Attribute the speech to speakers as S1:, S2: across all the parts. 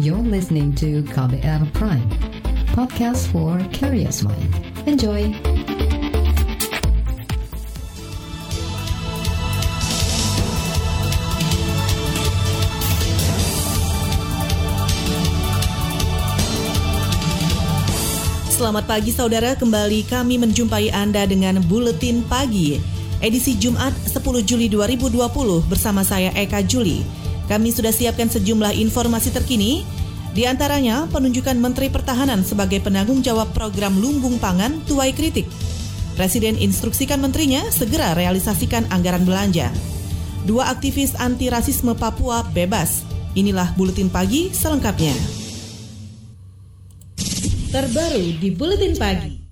S1: You're listening to KBR Prime, podcast for curious mind. Enjoy!
S2: Selamat pagi saudara, kembali kami menjumpai Anda dengan Buletin Pagi. Edisi Jumat 10 Juli 2020 bersama saya Eka Juli. Kami sudah siapkan sejumlah informasi terkini, di antaranya penunjukan Menteri Pertahanan sebagai penanggung jawab program lumbung pangan tuai kritik. Presiden instruksikan menterinya segera realisasikan anggaran belanja. Dua aktivis anti rasisme Papua bebas. Inilah Buletin Pagi selengkapnya. Terbaru di Buletin Pagi.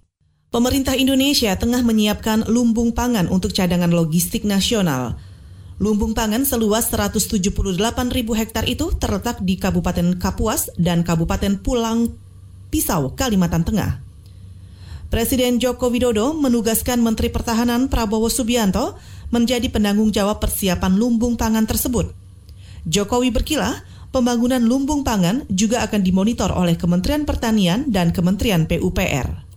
S2: Pemerintah Indonesia tengah menyiapkan lumbung pangan untuk cadangan logistik nasional. Lumbung pangan seluas 178 ribu hektar itu terletak di Kabupaten Kapuas dan Kabupaten Pulang Pisau, Kalimantan Tengah. Presiden Joko Widodo menugaskan Menteri Pertahanan Prabowo Subianto menjadi penanggung jawab persiapan lumbung pangan tersebut. Jokowi berkilah pembangunan lumbung pangan juga akan dimonitor oleh Kementerian Pertanian dan Kementerian PUPR.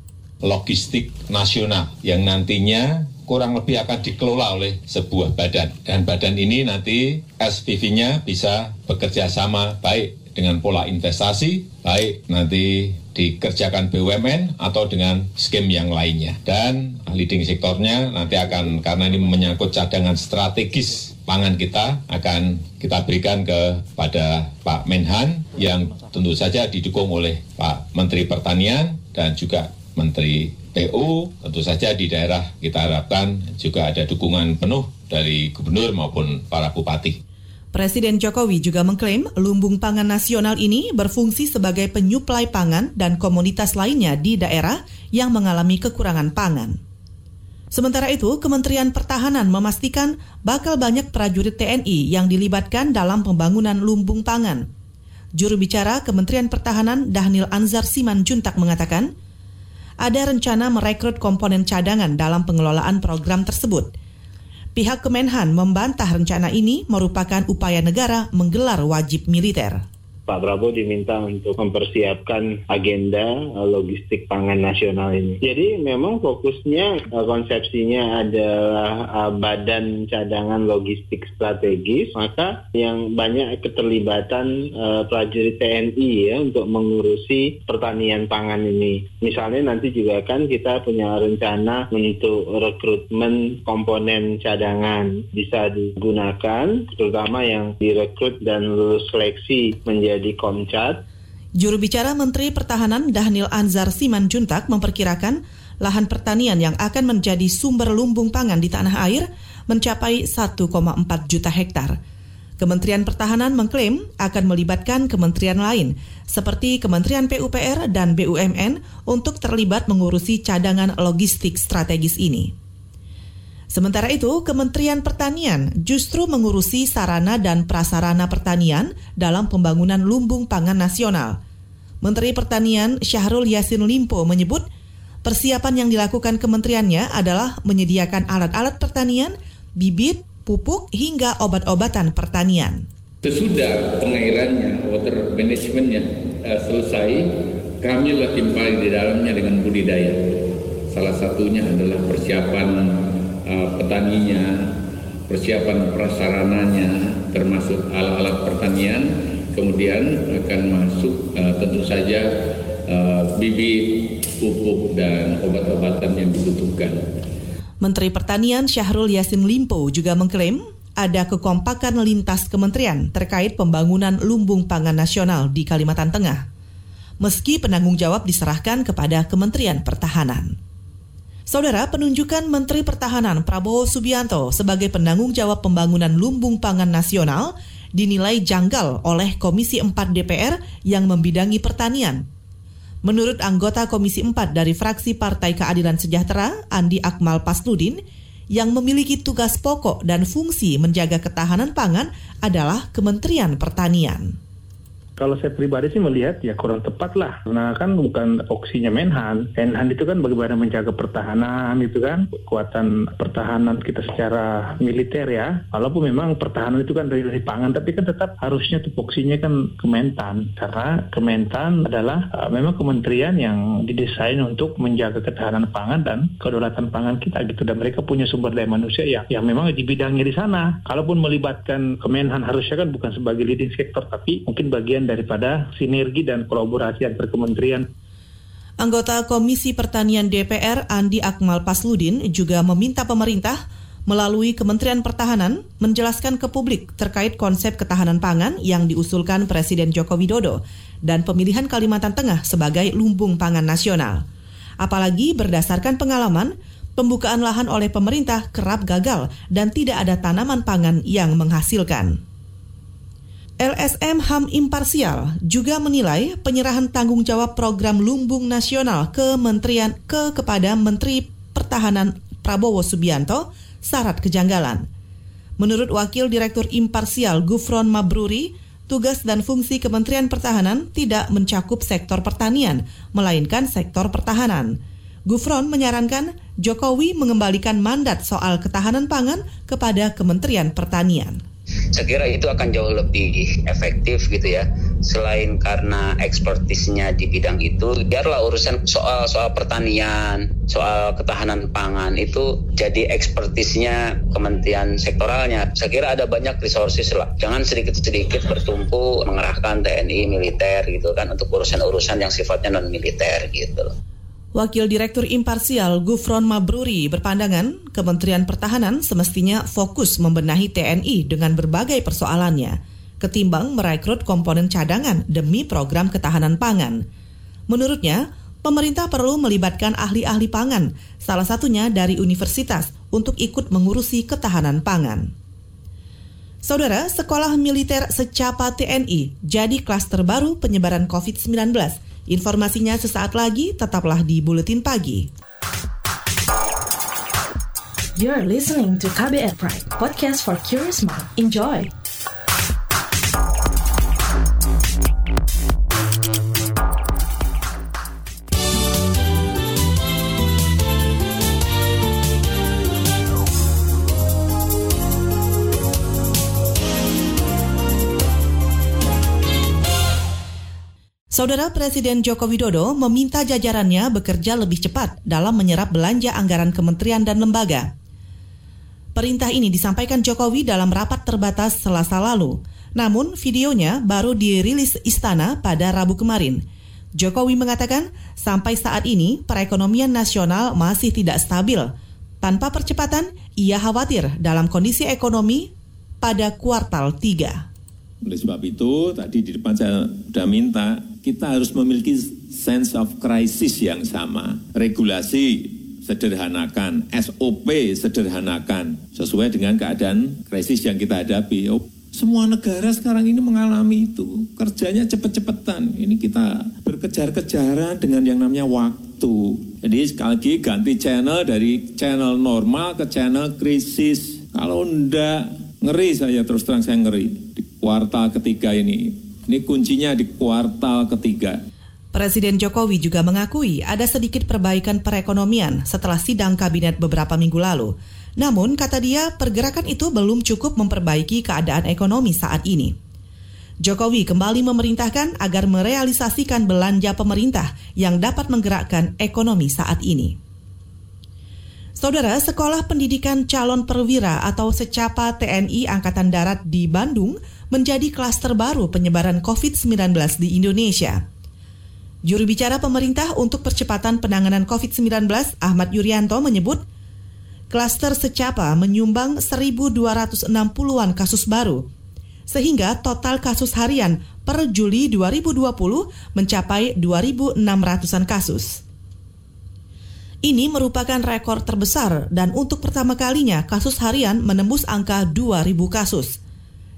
S3: Logistik nasional yang nantinya kurang lebih akan dikelola oleh sebuah badan. Dan badan ini nanti SPV-nya bisa bekerja sama baik dengan pola investasi, baik nanti dikerjakan BUMN atau dengan skim yang lainnya. Dan leading sektornya nanti akan, karena ini menyangkut cadangan strategis pangan kita, akan kita berikan kepada Pak Menhan yang tentu saja didukung oleh Pak Menteri Pertanian dan juga Menteri PU. Tentu saja di daerah kita harapkan juga ada dukungan penuh dari gubernur maupun para bupati.
S2: Presiden Jokowi juga mengklaim lumbung pangan nasional ini berfungsi sebagai penyuplai pangan dan komunitas lainnya di daerah yang mengalami kekurangan pangan. Sementara itu, Kementerian Pertahanan memastikan bakal banyak prajurit TNI yang dilibatkan dalam pembangunan lumbung pangan. Juru bicara Kementerian Pertahanan Dahnil Anzar Siman Juntak mengatakan, ada rencana merekrut komponen cadangan dalam pengelolaan program tersebut – Pihak Kemenhan membantah rencana ini merupakan upaya negara menggelar wajib militer.
S4: Pak Prabowo diminta untuk mempersiapkan agenda eh, logistik pangan nasional ini. Jadi memang fokusnya eh, konsepsinya adalah eh, badan cadangan logistik strategis, maka yang banyak keterlibatan prajurit TNI ya untuk mengurusi pertanian pangan ini. Misalnya nanti juga kan kita punya rencana untuk rekrutmen komponen cadangan bisa digunakan, terutama yang direkrut dan lulus seleksi menjadi menjadi Komcat.
S2: Juru bicara Menteri Pertahanan Dahnil Anzar Siman Juntak memperkirakan lahan pertanian yang akan menjadi sumber lumbung pangan di tanah air mencapai 1,4 juta hektar. Kementerian Pertahanan mengklaim akan melibatkan kementerian lain seperti Kementerian PUPR dan BUMN untuk terlibat mengurusi cadangan logistik strategis ini. Sementara itu, Kementerian Pertanian justru mengurusi sarana dan prasarana pertanian dalam pembangunan lumbung pangan nasional. Menteri Pertanian Syahrul Yasin Limpo menyebut persiapan yang dilakukan kementeriannya adalah menyediakan alat-alat pertanian, bibit, pupuk, hingga obat-obatan pertanian.
S5: Sesudah pengairannya, water managementnya uh, selesai, kami paling di dalamnya dengan budidaya. Salah satunya adalah persiapan uh, petaninya, persiapan prasarananya, termasuk alat-alat pertanian, kemudian akan masuk uh, tentu saja uh, bibit, pupuk dan obat-obatan yang dibutuhkan.
S2: Menteri Pertanian Syahrul Yasin Limpo juga mengklaim ada kekompakan lintas kementerian terkait pembangunan lumbung pangan nasional di Kalimantan Tengah. Meski penanggung jawab diserahkan kepada Kementerian Pertahanan. Saudara, penunjukan Menteri Pertahanan Prabowo Subianto sebagai penanggung jawab pembangunan lumbung pangan nasional dinilai janggal oleh Komisi 4 DPR yang membidangi pertanian. Menurut anggota Komisi 4 dari fraksi Partai Keadilan Sejahtera, Andi Akmal Pasludin, yang memiliki tugas pokok dan fungsi menjaga ketahanan pangan adalah Kementerian Pertanian
S6: Kalau saya pribadi sih melihat ya kurang tepat lah. Karena kan bukan foksinya Menhan. Menhan itu kan bagaimana menjaga pertahanan itu kan. Kekuatan pertahanan kita secara militer ya. Walaupun memang pertahanan itu kan dari, dari pangan. Tapi kan tetap harusnya tupoksinya kan Kementan. Karena Kementan adalah uh, memang kementerian yang didesain untuk menjaga ketahanan pangan dan kedaulatan pangan kita gitu. Dan mereka punya sumber daya manusia yang, yang memang di bidangnya di sana. Kalaupun melibatkan Kemenhan harusnya kan bukan sebagai leading sector. Tapi mungkin bagian daripada sinergi dan kolaborasi antar kementerian.
S2: Anggota Komisi Pertanian DPR Andi Akmal Pasludin juga meminta pemerintah melalui Kementerian Pertahanan menjelaskan ke publik terkait konsep ketahanan pangan yang diusulkan Presiden Joko Widodo dan pemilihan Kalimantan Tengah sebagai lumbung pangan nasional. Apalagi berdasarkan pengalaman, pembukaan lahan oleh pemerintah kerap gagal dan tidak ada tanaman pangan yang menghasilkan. LSM HAM Imparsial juga menilai penyerahan tanggung jawab program Lumbung Nasional Kementerian ke kepada Menteri Pertahanan Prabowo Subianto syarat kejanggalan. Menurut Wakil Direktur Imparsial Gufron Mabruri, tugas dan fungsi Kementerian Pertahanan tidak mencakup sektor pertanian, melainkan sektor pertahanan. Gufron menyarankan Jokowi mengembalikan mandat soal ketahanan pangan kepada Kementerian Pertanian
S7: saya kira itu akan jauh lebih efektif gitu ya. Selain karena ekspertisnya di bidang itu biarlah urusan soal soal pertanian soal ketahanan pangan itu jadi ekspertisnya kementerian sektoralnya. Saya kira ada banyak resources lah. Jangan sedikit-sedikit bertumpu mengerahkan TNI militer gitu kan untuk urusan-urusan yang sifatnya non militer gitu. loh
S2: Wakil Direktur Imparsial Gufron Mabruri berpandangan Kementerian Pertahanan semestinya fokus membenahi TNI dengan berbagai persoalannya, ketimbang merekrut komponen cadangan demi program ketahanan pangan. Menurutnya, pemerintah perlu melibatkan ahli-ahli pangan, salah satunya dari universitas, untuk ikut mengurusi ketahanan pangan. Saudara, sekolah militer secapa TNI jadi klaster baru penyebaran COVID-19 Informasinya sesaat lagi, tetaplah di Buletin Pagi.
S8: You're listening to KBR Pride, podcast for curious mind. Enjoy!
S2: Saudara Presiden Joko Widodo meminta jajarannya bekerja lebih cepat dalam menyerap belanja anggaran kementerian dan lembaga. Perintah ini disampaikan Jokowi dalam rapat terbatas selasa lalu. Namun videonya baru dirilis Istana pada Rabu kemarin. Jokowi mengatakan sampai saat ini perekonomian nasional masih tidak stabil. Tanpa percepatan, ia khawatir dalam kondisi ekonomi pada kuartal 3.
S9: Oleh sebab itu, tadi di depan saya sudah minta kita harus memiliki sense of crisis yang sama. Regulasi sederhanakan, SOP sederhanakan, sesuai dengan keadaan krisis yang kita hadapi. Oh, semua negara sekarang ini mengalami itu. Kerjanya cepet-cepetan. Ini kita berkejar-kejaran dengan yang namanya waktu. Jadi sekali lagi ganti channel dari channel normal ke channel krisis. Kalau enggak, ngeri saya terus terang saya ngeri. Di kuartal ketiga ini ini kuncinya di kuartal ketiga.
S2: Presiden Jokowi juga mengakui ada sedikit perbaikan perekonomian setelah sidang kabinet beberapa minggu lalu. Namun, kata dia, pergerakan itu belum cukup memperbaiki keadaan ekonomi saat ini. Jokowi kembali memerintahkan agar merealisasikan belanja pemerintah yang dapat menggerakkan ekonomi saat ini. Saudara, Sekolah Pendidikan Calon Perwira atau Secapa TNI Angkatan Darat di Bandung menjadi klaster baru penyebaran COVID-19 di Indonesia. Juru bicara pemerintah untuk percepatan penanganan COVID-19 Ahmad Yuryanto menyebut klaster secapa menyumbang 1.260-an kasus baru, sehingga total kasus harian per Juli 2020 mencapai 2.600-an kasus. Ini merupakan rekor terbesar dan untuk pertama kalinya kasus harian menembus angka 2.000 kasus.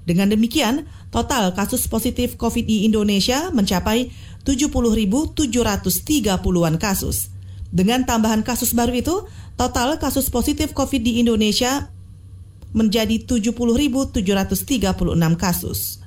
S2: Dengan demikian, total kasus positif COVID di Indonesia mencapai 70.730-an kasus. Dengan tambahan kasus baru itu, total kasus positif COVID di Indonesia menjadi 70.736 kasus.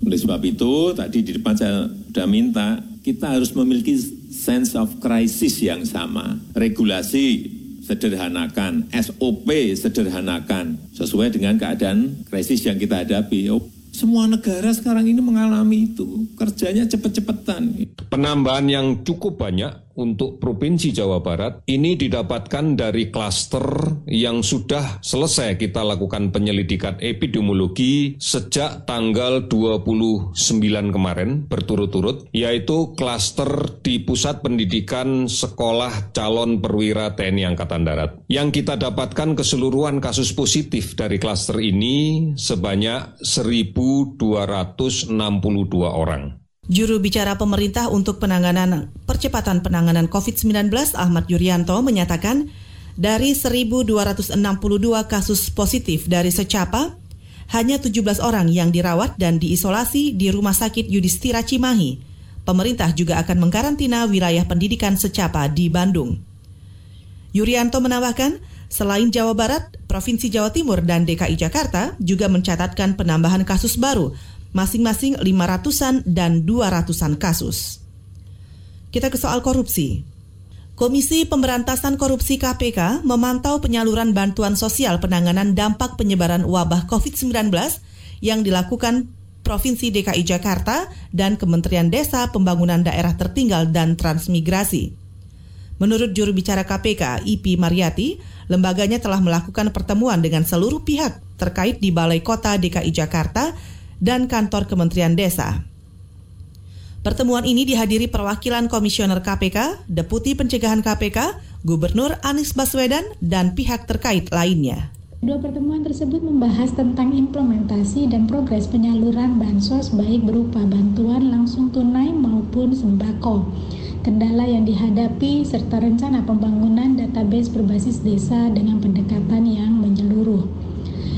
S9: Oleh sebab itu, tadi di depan saya sudah minta, kita harus memiliki sense of crisis yang sama. Regulasi sederhanakan, SOP sederhanakan, sesuai dengan keadaan krisis yang kita hadapi. Oh, semua negara sekarang ini mengalami itu, kerjanya cepet-cepetan.
S10: Penambahan yang cukup banyak untuk Provinsi Jawa Barat ini didapatkan dari klaster yang sudah selesai kita lakukan penyelidikan epidemiologi sejak tanggal 29 kemarin berturut-turut, yaitu klaster di Pusat Pendidikan Sekolah Calon Perwira TNI Angkatan Darat. Yang kita dapatkan keseluruhan kasus positif dari klaster ini sebanyak 1.262 orang.
S2: Juru bicara pemerintah untuk penanganan percepatan penanganan COVID-19 Ahmad Yuryanto menyatakan dari 1.262 kasus positif dari secapa, hanya 17 orang yang dirawat dan diisolasi di Rumah Sakit Yudhistira Cimahi. Pemerintah juga akan mengkarantina wilayah pendidikan secapa di Bandung. Yuryanto menambahkan, selain Jawa Barat, Provinsi Jawa Timur dan DKI Jakarta juga mencatatkan penambahan kasus baru masing-masing 500-an dan 200-an kasus. Kita ke soal korupsi. Komisi Pemberantasan Korupsi KPK memantau penyaluran bantuan sosial penanganan dampak penyebaran wabah COVID-19 yang dilakukan Provinsi DKI Jakarta dan Kementerian Desa Pembangunan Daerah Tertinggal dan Transmigrasi. Menurut juru bicara KPK, IP Mariati, lembaganya telah melakukan pertemuan dengan seluruh pihak terkait di Balai Kota DKI Jakarta dan kantor Kementerian Desa. Pertemuan ini dihadiri perwakilan Komisioner KPK, Deputi Pencegahan KPK, Gubernur Anies Baswedan, dan pihak terkait lainnya.
S11: Dua pertemuan tersebut membahas tentang implementasi dan progres penyaluran bansos baik berupa bantuan langsung tunai maupun sembako, kendala yang dihadapi serta rencana pembangunan database berbasis desa dengan pendekatan yang menyeluruh.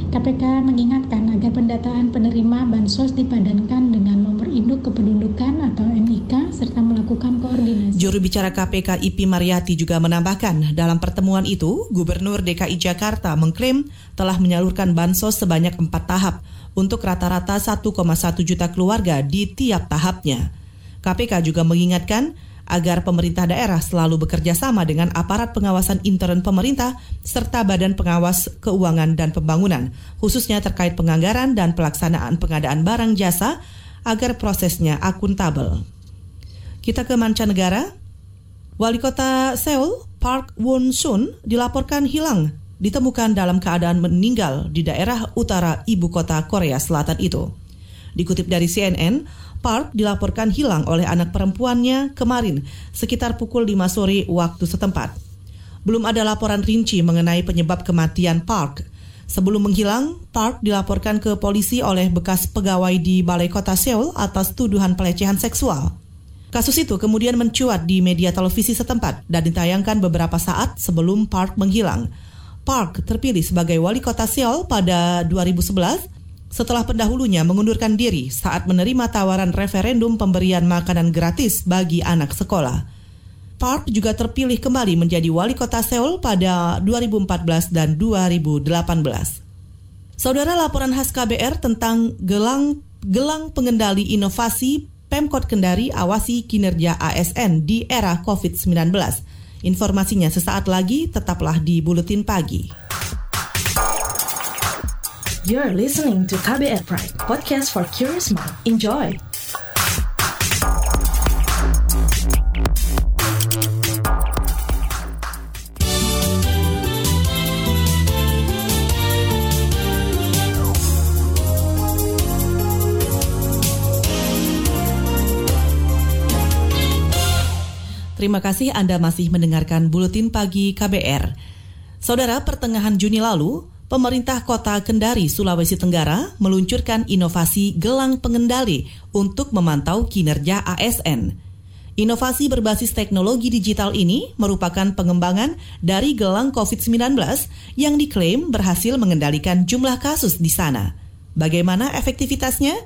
S11: KPK mengingatkan agar pendataan penerima bansos dipadankan dengan nomor induk kependudukan atau NIK serta melakukan koordinasi.
S2: Juru bicara KPK IP Mariati juga menambahkan dalam pertemuan itu Gubernur DKI Jakarta mengklaim telah menyalurkan bansos sebanyak empat tahap untuk rata-rata 1,1 juta keluarga di tiap tahapnya. KPK juga mengingatkan agar pemerintah daerah selalu bekerja sama dengan aparat pengawasan intern pemerintah serta Badan Pengawas Keuangan dan Pembangunan, khususnya terkait penganggaran dan pelaksanaan pengadaan barang jasa agar prosesnya akuntabel. Kita ke mancanegara. Wali kota Seoul, Park Won-sun, dilaporkan hilang ditemukan dalam keadaan meninggal di daerah utara ibu kota Korea Selatan itu. Dikutip dari CNN, Park dilaporkan hilang oleh anak perempuannya kemarin sekitar pukul 5 sore waktu setempat. Belum ada laporan rinci mengenai penyebab kematian Park. Sebelum menghilang, Park dilaporkan ke polisi oleh bekas pegawai di Balai Kota Seoul atas tuduhan pelecehan seksual. Kasus itu kemudian mencuat di media televisi setempat dan ditayangkan beberapa saat sebelum Park menghilang. Park terpilih sebagai wali kota Seoul pada 2011 setelah pendahulunya mengundurkan diri saat menerima tawaran referendum pemberian makanan gratis bagi anak sekolah. Park juga terpilih kembali menjadi wali kota Seoul pada 2014 dan 2018. Saudara laporan khas KBR tentang gelang gelang pengendali inovasi Pemkot Kendari awasi kinerja ASN di era COVID-19. Informasinya sesaat lagi tetaplah di Buletin Pagi.
S8: You're listening to KBR Pride, podcast for curious mind. Enjoy!
S2: Terima kasih Anda masih mendengarkan Buletin Pagi KBR. Saudara, pertengahan Juni lalu, pemerintah kota Kendari, Sulawesi Tenggara meluncurkan inovasi gelang pengendali untuk memantau kinerja ASN. Inovasi berbasis teknologi digital ini merupakan pengembangan dari gelang COVID-19 yang diklaim berhasil mengendalikan jumlah kasus di sana. Bagaimana efektivitasnya?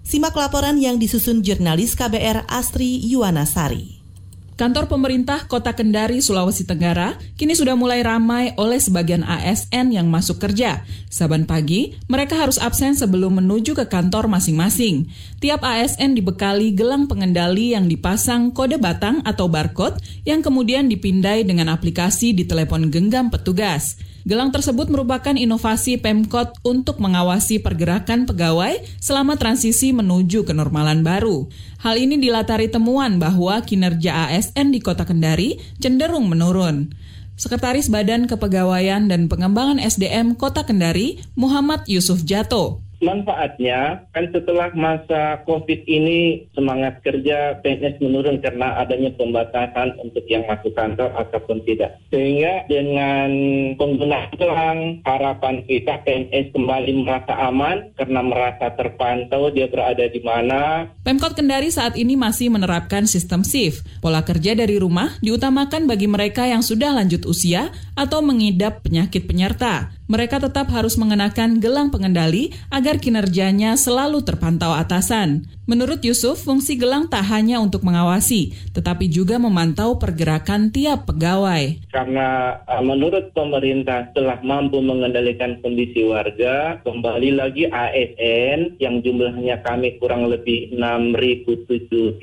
S2: Simak laporan yang disusun jurnalis KBR Astri Yuwanasari.
S12: Kantor pemerintah Kota Kendari, Sulawesi Tenggara kini sudah mulai ramai oleh sebagian ASN yang masuk kerja. Saban pagi, mereka harus absen sebelum menuju ke kantor masing-masing. Tiap ASN dibekali gelang pengendali yang dipasang kode batang atau barcode yang kemudian dipindai dengan aplikasi di telepon genggam petugas. Gelang tersebut merupakan inovasi Pemkot untuk mengawasi pergerakan pegawai selama transisi menuju kenormalan baru. Hal ini dilatari temuan bahwa kinerja ASN di Kota Kendari cenderung menurun. Sekretaris Badan Kepegawaian dan Pengembangan SDM Kota Kendari, Muhammad Yusuf Jato,
S4: manfaatnya kan setelah masa COVID ini semangat kerja PNS menurun karena adanya pembatasan untuk yang masuk kantor ataupun tidak. Sehingga dengan penggunaan gelang harapan kita PNS kembali merasa aman karena merasa terpantau dia berada di mana.
S12: Pemkot Kendari saat ini masih menerapkan sistem shift. Pola kerja dari rumah diutamakan bagi mereka yang sudah lanjut usia atau mengidap penyakit penyerta mereka tetap harus mengenakan gelang pengendali agar kinerjanya selalu terpantau atasan. Menurut Yusuf, fungsi gelang tak hanya untuk mengawasi, tetapi juga memantau pergerakan tiap pegawai.
S4: Karena uh, menurut pemerintah telah mampu mengendalikan kondisi warga, kembali lagi ASN yang jumlahnya kami kurang lebih 6.078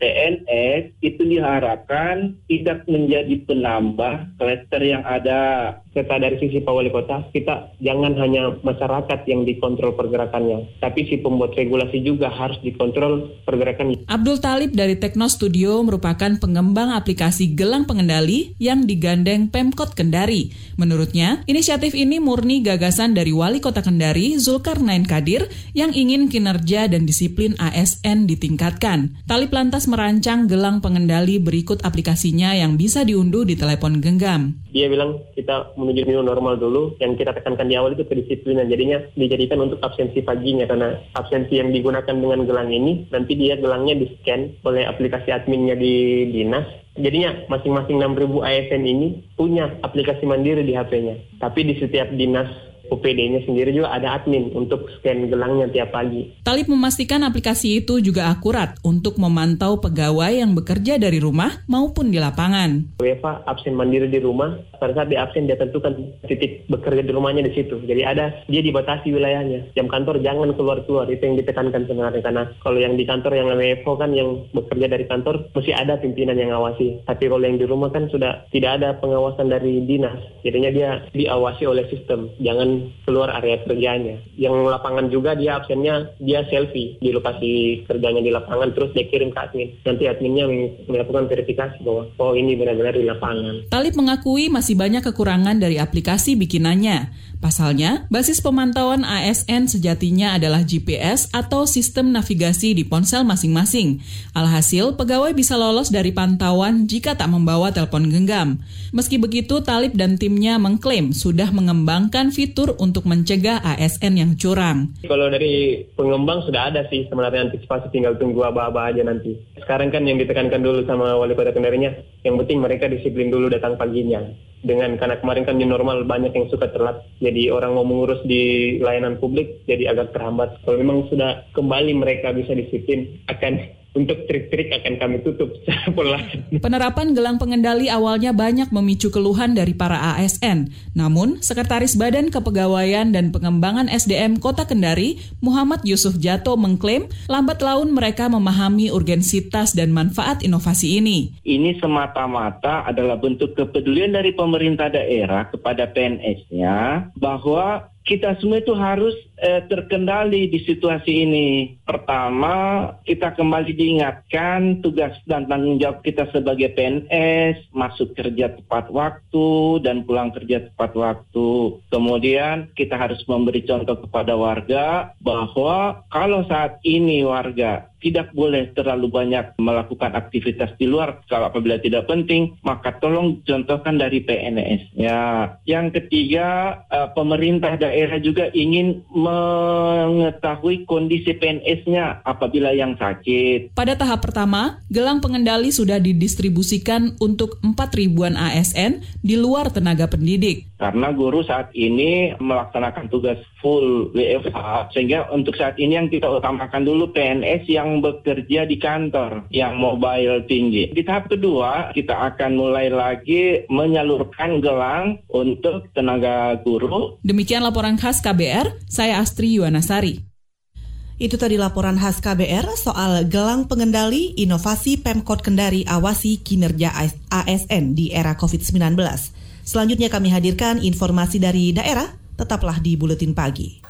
S4: PNS itu diharapkan tidak menjadi penambah klaster yang ada.
S13: Serta dari sisi Pak Wali Kota, kita jangan hanya masyarakat yang dikontrol pergerakannya, tapi si pembuat regulasi juga harus dikontrol pergerakan.
S12: Abdul Talib dari Tekno Studio merupakan pengembang aplikasi gelang pengendali yang digandeng Pemkot Kendari. Menurutnya, inisiatif ini murni gagasan dari Wali Kota Kendari, Zulkarnain Kadir, yang ingin kinerja dan disiplin ASN ditingkatkan. Talib lantas merancang gelang pengendali berikut aplikasinya yang bisa diunduh di telepon genggam.
S13: Dia bilang kita menuju new normal dulu, yang kita tekankan di awal itu kedisiplinan. Jadinya dijadikan untuk absensi paginya, karena absensi yang digunakan dengan gelang ini nanti dia gelangnya di scan oleh aplikasi adminnya di dinas jadinya masing-masing 6000 ASN ini punya aplikasi mandiri di HP-nya tapi di setiap dinas UPD-nya sendiri juga ada admin untuk scan gelangnya tiap pagi.
S12: Talib memastikan aplikasi itu juga akurat untuk memantau pegawai yang bekerja dari rumah maupun di lapangan.
S13: WFA absen mandiri di rumah, pada saat di absen dia tentukan titik bekerja di rumahnya di situ. Jadi ada dia dibatasi wilayahnya. Jam kantor jangan keluar-keluar, itu yang ditekankan sebenarnya karena kalau yang di kantor yang WFO kan yang bekerja dari kantor mesti ada pimpinan yang ngawasi. Tapi kalau yang di rumah kan sudah tidak ada pengawasan dari dinas. Jadinya dia diawasi oleh sistem. Jangan keluar area kerjanya. Yang lapangan juga dia absennya dia selfie di lokasi kerjanya di lapangan terus dia kirim ke admin. Nanti adminnya melakukan verifikasi bahwa oh ini benar-benar di lapangan.
S12: Talib mengakui masih banyak kekurangan dari aplikasi bikinannya. Pasalnya, basis pemantauan ASN sejatinya adalah GPS atau sistem navigasi di ponsel masing-masing. Alhasil, pegawai bisa lolos dari pantauan jika tak membawa telepon genggam. Meski begitu, Talib dan timnya mengklaim sudah mengembangkan fitur untuk mencegah ASN yang curang.
S13: Kalau dari pengembang sudah ada sih sebenarnya antisipasi tinggal tunggu aba-aba aja nanti. Sekarang kan yang ditekankan dulu sama wali kota Kendarinya, yang penting mereka disiplin dulu datang paginya dengan karena kemarin kan di normal banyak yang suka telat jadi orang mau mengurus di layanan publik jadi agak terhambat kalau memang sudah kembali mereka bisa disiplin akan untuk trik-trik akan kami tutup secara
S12: Penerapan gelang pengendali awalnya banyak memicu keluhan dari para ASN. Namun, Sekretaris Badan Kepegawaian dan Pengembangan SDM Kota Kendari, Muhammad Yusuf Jato mengklaim lambat laun mereka memahami urgensitas dan manfaat inovasi ini.
S4: Ini semata-mata adalah bentuk kepedulian dari pemerintah daerah kepada PNS-nya bahwa kita semua itu harus eh, terkendali di situasi ini. Pertama, kita kembali diingatkan tugas dan tanggung jawab kita sebagai PNS, masuk kerja tepat waktu dan pulang kerja tepat waktu. Kemudian kita harus memberi contoh kepada warga bahwa kalau saat ini warga tidak boleh terlalu banyak melakukan aktivitas di luar. Kalau apabila tidak penting maka tolong contohkan dari PNS ya. Yang ketiga uh, pemerintah daerah juga ingin mengetahui kondisi PNS-nya apabila yang sakit.
S12: Pada tahap pertama gelang pengendali sudah didistribusikan untuk 4 ribuan ASN di luar tenaga pendidik.
S4: Karena guru saat ini melaksanakan tugas full WFH sehingga untuk saat ini yang kita utamakan dulu PNS yang
S14: yang bekerja di kantor yang mobile tinggi. Di tahap kedua, kita akan mulai lagi menyalurkan gelang untuk tenaga guru.
S12: Demikian laporan khas KBR, saya Astri Yuwanasari.
S2: Itu tadi laporan khas KBR soal gelang pengendali inovasi Pemkot Kendari awasi kinerja ASN di era COVID-19. Selanjutnya kami hadirkan informasi dari daerah, tetaplah di Buletin Pagi.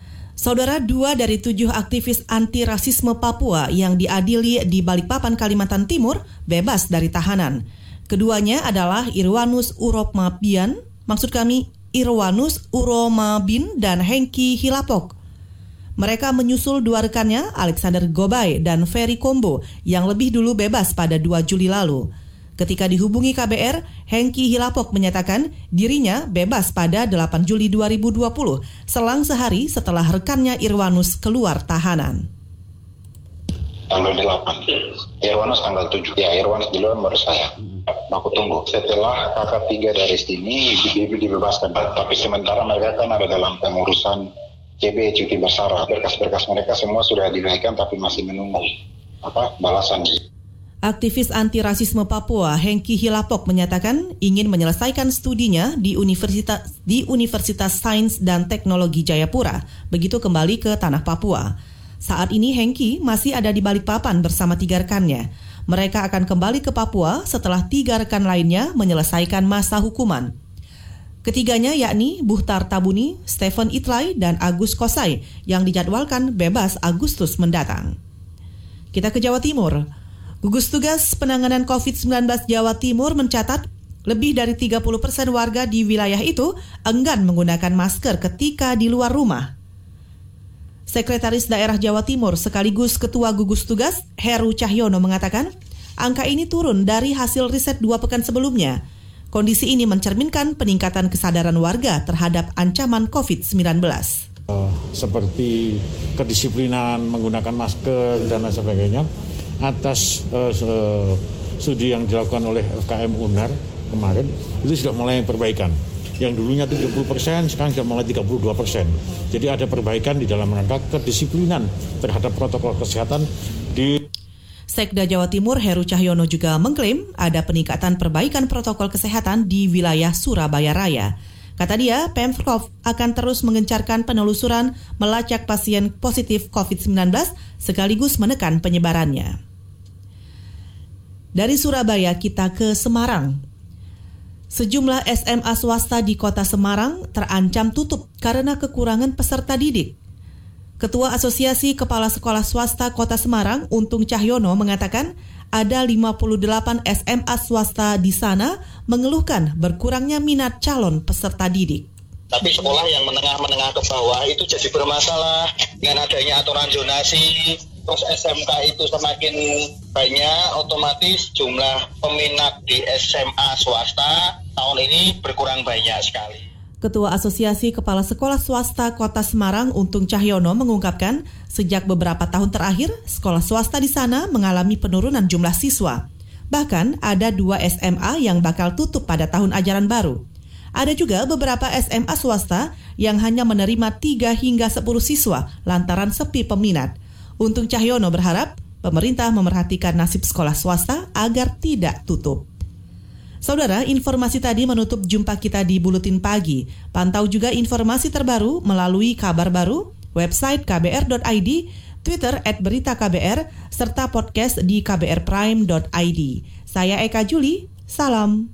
S2: Saudara dua dari tujuh aktivis anti rasisme Papua yang diadili di Balikpapan, Kalimantan Timur bebas dari tahanan. Keduanya adalah Irwanus Uromabian, maksud kami Irwanus Uromabin dan Hengki Hilapok. Mereka menyusul dua rekannya, Alexander Gobay dan Ferry Kombo, yang lebih dulu bebas pada 2 Juli lalu. Ketika dihubungi KBR, Hengki Hilapok menyatakan dirinya bebas pada 8 Juli 2020, selang sehari setelah rekannya Irwanus keluar tahanan.
S15: Tanggal 8, Irwanus tanggal 7. Ya, Irwanus duluan baru saya. Aku tunggu. Setelah kakak tiga dari sini, Bibi dibebaskan. Tapi sementara mereka kan ada dalam pengurusan CB cuti bersara. Berkas-berkas mereka semua sudah dinaikkan tapi masih menunggu apa balasan.
S2: Aktivis anti rasisme Papua Hengki Hilapok menyatakan ingin menyelesaikan studinya di Universitas di Universitas Sains dan Teknologi Jayapura begitu kembali ke tanah Papua. Saat ini Hengki masih ada di Balikpapan bersama tiga rekannya. Mereka akan kembali ke Papua setelah tiga rekan lainnya menyelesaikan masa hukuman. Ketiganya yakni Buhtar Tabuni, Stephen Itlai, dan Agus Kosai yang dijadwalkan bebas Agustus mendatang. Kita ke Jawa Timur. Gugus Tugas Penanganan COVID-19 Jawa Timur mencatat lebih dari 30 persen warga di wilayah itu enggan menggunakan masker ketika di luar rumah. Sekretaris Daerah Jawa Timur sekaligus Ketua Gugus Tugas Heru Cahyono mengatakan, angka ini turun dari hasil riset dua pekan sebelumnya. Kondisi ini mencerminkan peningkatan kesadaran warga terhadap ancaman COVID-19
S16: seperti kedisiplinan menggunakan masker dan lain sebagainya atas uh, studi yang dilakukan oleh FKM UNAR kemarin itu sudah mulai perbaikan. Yang dulunya 70 persen, sekarang sudah mulai 32 persen. Jadi ada perbaikan di dalam rangka kedisiplinan terhadap protokol kesehatan di
S2: Sekda Jawa Timur Heru Cahyono juga mengklaim ada peningkatan perbaikan protokol kesehatan di wilayah Surabaya Raya. Kata dia, Pemprov akan terus mengencarkan penelusuran melacak pasien positif COVID-19 sekaligus menekan penyebarannya. Dari Surabaya kita ke Semarang. Sejumlah SMA swasta di kota Semarang terancam tutup karena kekurangan peserta didik. Ketua Asosiasi Kepala Sekolah Swasta Kota Semarang, Untung Cahyono, mengatakan ada 58 SMA swasta di sana mengeluhkan berkurangnya minat calon peserta didik.
S17: Tapi sekolah yang menengah-menengah ke bawah itu jadi bermasalah dengan adanya aturan zonasi, terus SMK itu semakin banyak, otomatis jumlah peminat di SMA swasta tahun ini berkurang banyak sekali.
S2: Ketua Asosiasi Kepala Sekolah Swasta Kota Semarang Untung Cahyono mengungkapkan, sejak beberapa tahun terakhir, sekolah swasta di sana mengalami penurunan jumlah siswa. Bahkan ada dua SMA yang bakal tutup pada tahun ajaran baru. Ada juga beberapa SMA swasta yang hanya menerima 3 hingga 10 siswa lantaran sepi peminat. Untung Cahyono berharap pemerintah memerhatikan nasib sekolah swasta agar tidak tutup. Saudara, informasi tadi menutup jumpa kita di Buletin Pagi. Pantau juga informasi terbaru melalui kabar baru, website kbr.id, Twitter at berita KBR, serta podcast di kbrprime.id. Saya Eka Juli, salam.